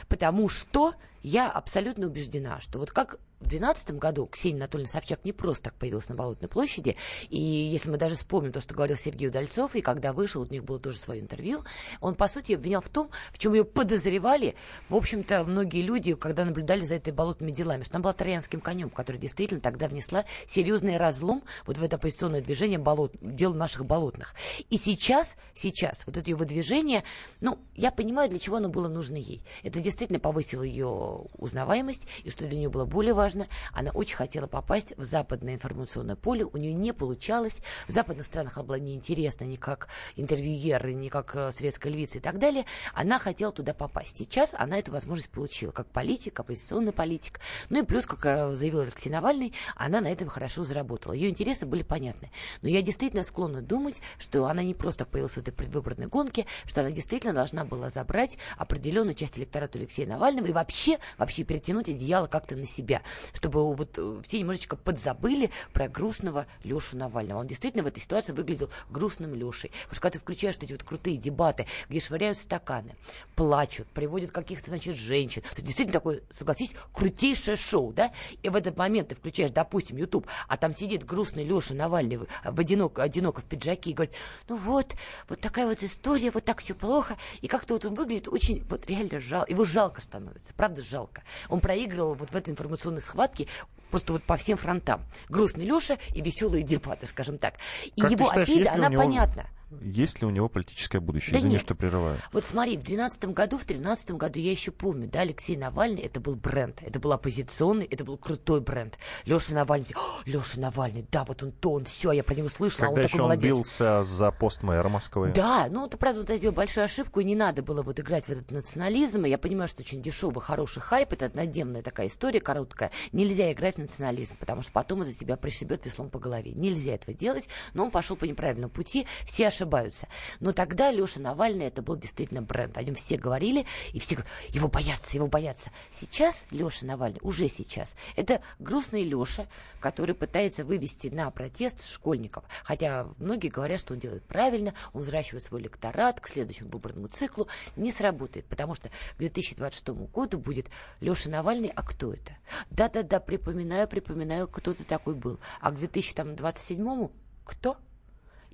потому что я абсолютно убеждена, что вот как в 2012 году Ксения Анатольевна Собчак не просто так появилась на Болотной площади, и если мы даже вспомним то, что говорил Сергей Удальцов, и когда вышел, у них было тоже свое интервью, он, по сути, обвинял в том, в чем ее подозревали, в общем-то, многие люди, когда наблюдали за этой болотными делами, что она была троянским конем, который действительно тогда внесла серьезный разлом вот в это оппозиционное движение болот, дел наших болотных. И сейчас, сейчас, вот это ее выдвижение, ну, я понимаю, для чего оно было нужно ей. Это действительно повысило ее узнаваемость, и что для нее было более важно, она очень хотела попасть в западное информационное поле, у нее не получалось, в западных странах она была неинтересна ни как интервьюер, ни как э, светская львица и так далее, она хотела туда попасть. Сейчас она эту возможность получила, как политик, оппозиционный политик. Ну и плюс, как э, заявил Алексей Навальный, она на этом хорошо заработала. Ее интересы были понятны. Но я действительно склонна думать, что она не просто появилась в этой предвыборной гонке, что она действительно должна была забрать определенную часть электората Алексея Навального и вообще вообще перетянуть одеяло как-то на себя, чтобы вот э, все немножечко подзабыли про грустного Лешу Навального. Он действительно в этой ситуации выглядел грустным Лешей. Потому что когда ты включаешь эти вот крутые дебаты, где швыряют стаканы, плачут, приводят каких-то, значит, женщин, то действительно такое, согласись, крутейшее шоу, да? И в этот момент ты включаешь, допустим, YouTube, а там сидит грустный Леша Навальный в одиноко, одиноко в пиджаке и говорит, ну вот, вот такая вот история, вот так все плохо, и как-то вот он выглядит очень, вот реально жал, его жалко становится, правда жалко. Он проигрывал вот в этой информационной схватке Просто вот по всем фронтам. Грустный Леша и веселые дебаты, скажем так. И как его считаешь, обида, она него... понятна. Есть ли у него политическое будущее? Да Извини, нет. что прерываю. Вот смотри, в 2012 году, в 2013 году, я еще помню, да, Алексей Навальный, это был бренд, это был оппозиционный, это был крутой бренд. Леша Навальный, Леша Навальный, да, вот он то, он все, я про него слышала, Когда он еще такой он молодец. бился за пост мэра Москвы. Да, ну это правда, он сделал большую ошибку, и не надо было вот играть в этот национализм. И я понимаю, что очень дешевый, хороший хайп, это однодневная такая история короткая. Нельзя играть в национализм, потому что потом это тебя пришибет веслом по голове. Нельзя этого делать, но он пошел по неправильному пути, все ошибаются. Но тогда Леша Навальный это был действительно бренд. О нем все говорили, и все говорят, его боятся, его боятся. Сейчас Леша Навальный, уже сейчас, это грустный Леша, который пытается вывести на протест школьников. Хотя многие говорят, что он делает правильно, он взращивает свой лекторат к следующему выборному циклу. Не сработает, потому что к 2026 году будет Леша Навальный, а кто это? Да-да-да, припоминаю, припоминаю, кто ты такой был. А к 2027 кто?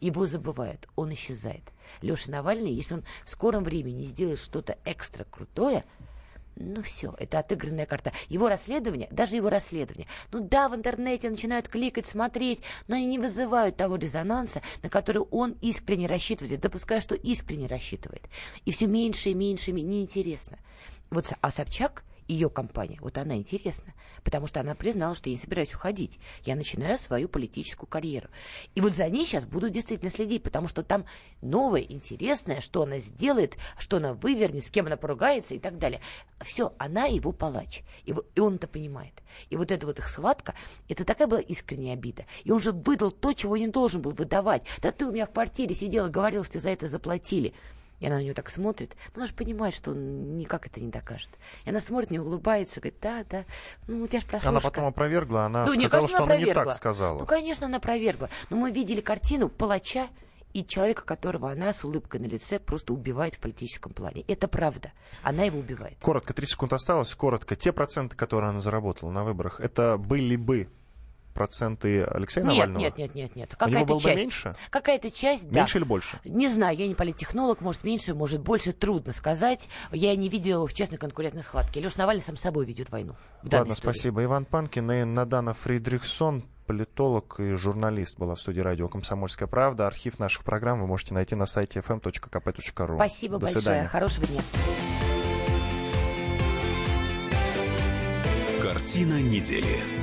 Его забывают, он исчезает. Леша Навальный, если он в скором времени сделает что-то экстра крутое, ну все, это отыгранная карта. Его расследование, даже его расследование, ну да, в интернете начинают кликать, смотреть, но они не вызывают того резонанса, на который он искренне рассчитывает, допуская, что искренне рассчитывает. И все меньше и меньше, и неинтересно. Вот, а Собчак ее компания, вот она интересна, потому что она признала, что я не собираюсь уходить. Я начинаю свою политическую карьеру. И вот за ней сейчас буду действительно следить, потому что там новое, интересное, что она сделает, что она вывернет, с кем она поругается и так далее. Все, она его палач. И, и он это понимает. И вот эта вот их схватка, это такая была искренняя обида. И он же выдал то, чего не должен был выдавать. Да ты у меня в квартире сидел и говорил, что за это заплатили. И она на него так смотрит. Но она же понимает, что он никак это не докажет. И она смотрит, не улыбается, говорит, да, да, ну вот я ж прослушка. Она потом опровергла, она ну, сказала, конечно, что она она не так сказала. Ну, конечно, она опровергла. Но мы видели картину палача и человека, которого она с улыбкой на лице просто убивает в политическом плане. Это правда. Она его убивает. Коротко, три секунды осталось. Коротко. Те проценты, которые она заработала на выборах, это были бы проценты Алексея нет, Навального? Нет, нет, нет, нет. У него Какая-то было часть. бы меньше? Какая-то часть, да. Меньше или больше? Не знаю, я не политтехнолог, может меньше, может больше, трудно сказать. Я не видела в честной конкурентной схватке. Леша Навальный сам собой ведет войну. В Ладно, истории. спасибо. Иван Панкин и Надана Фридрихсон, политолог и журналист, была в студии радио «Комсомольская правда». Архив наших программ вы можете найти на сайте fm.kp.ru. Спасибо До большое. свидания. Хорошего дня. Картина недели.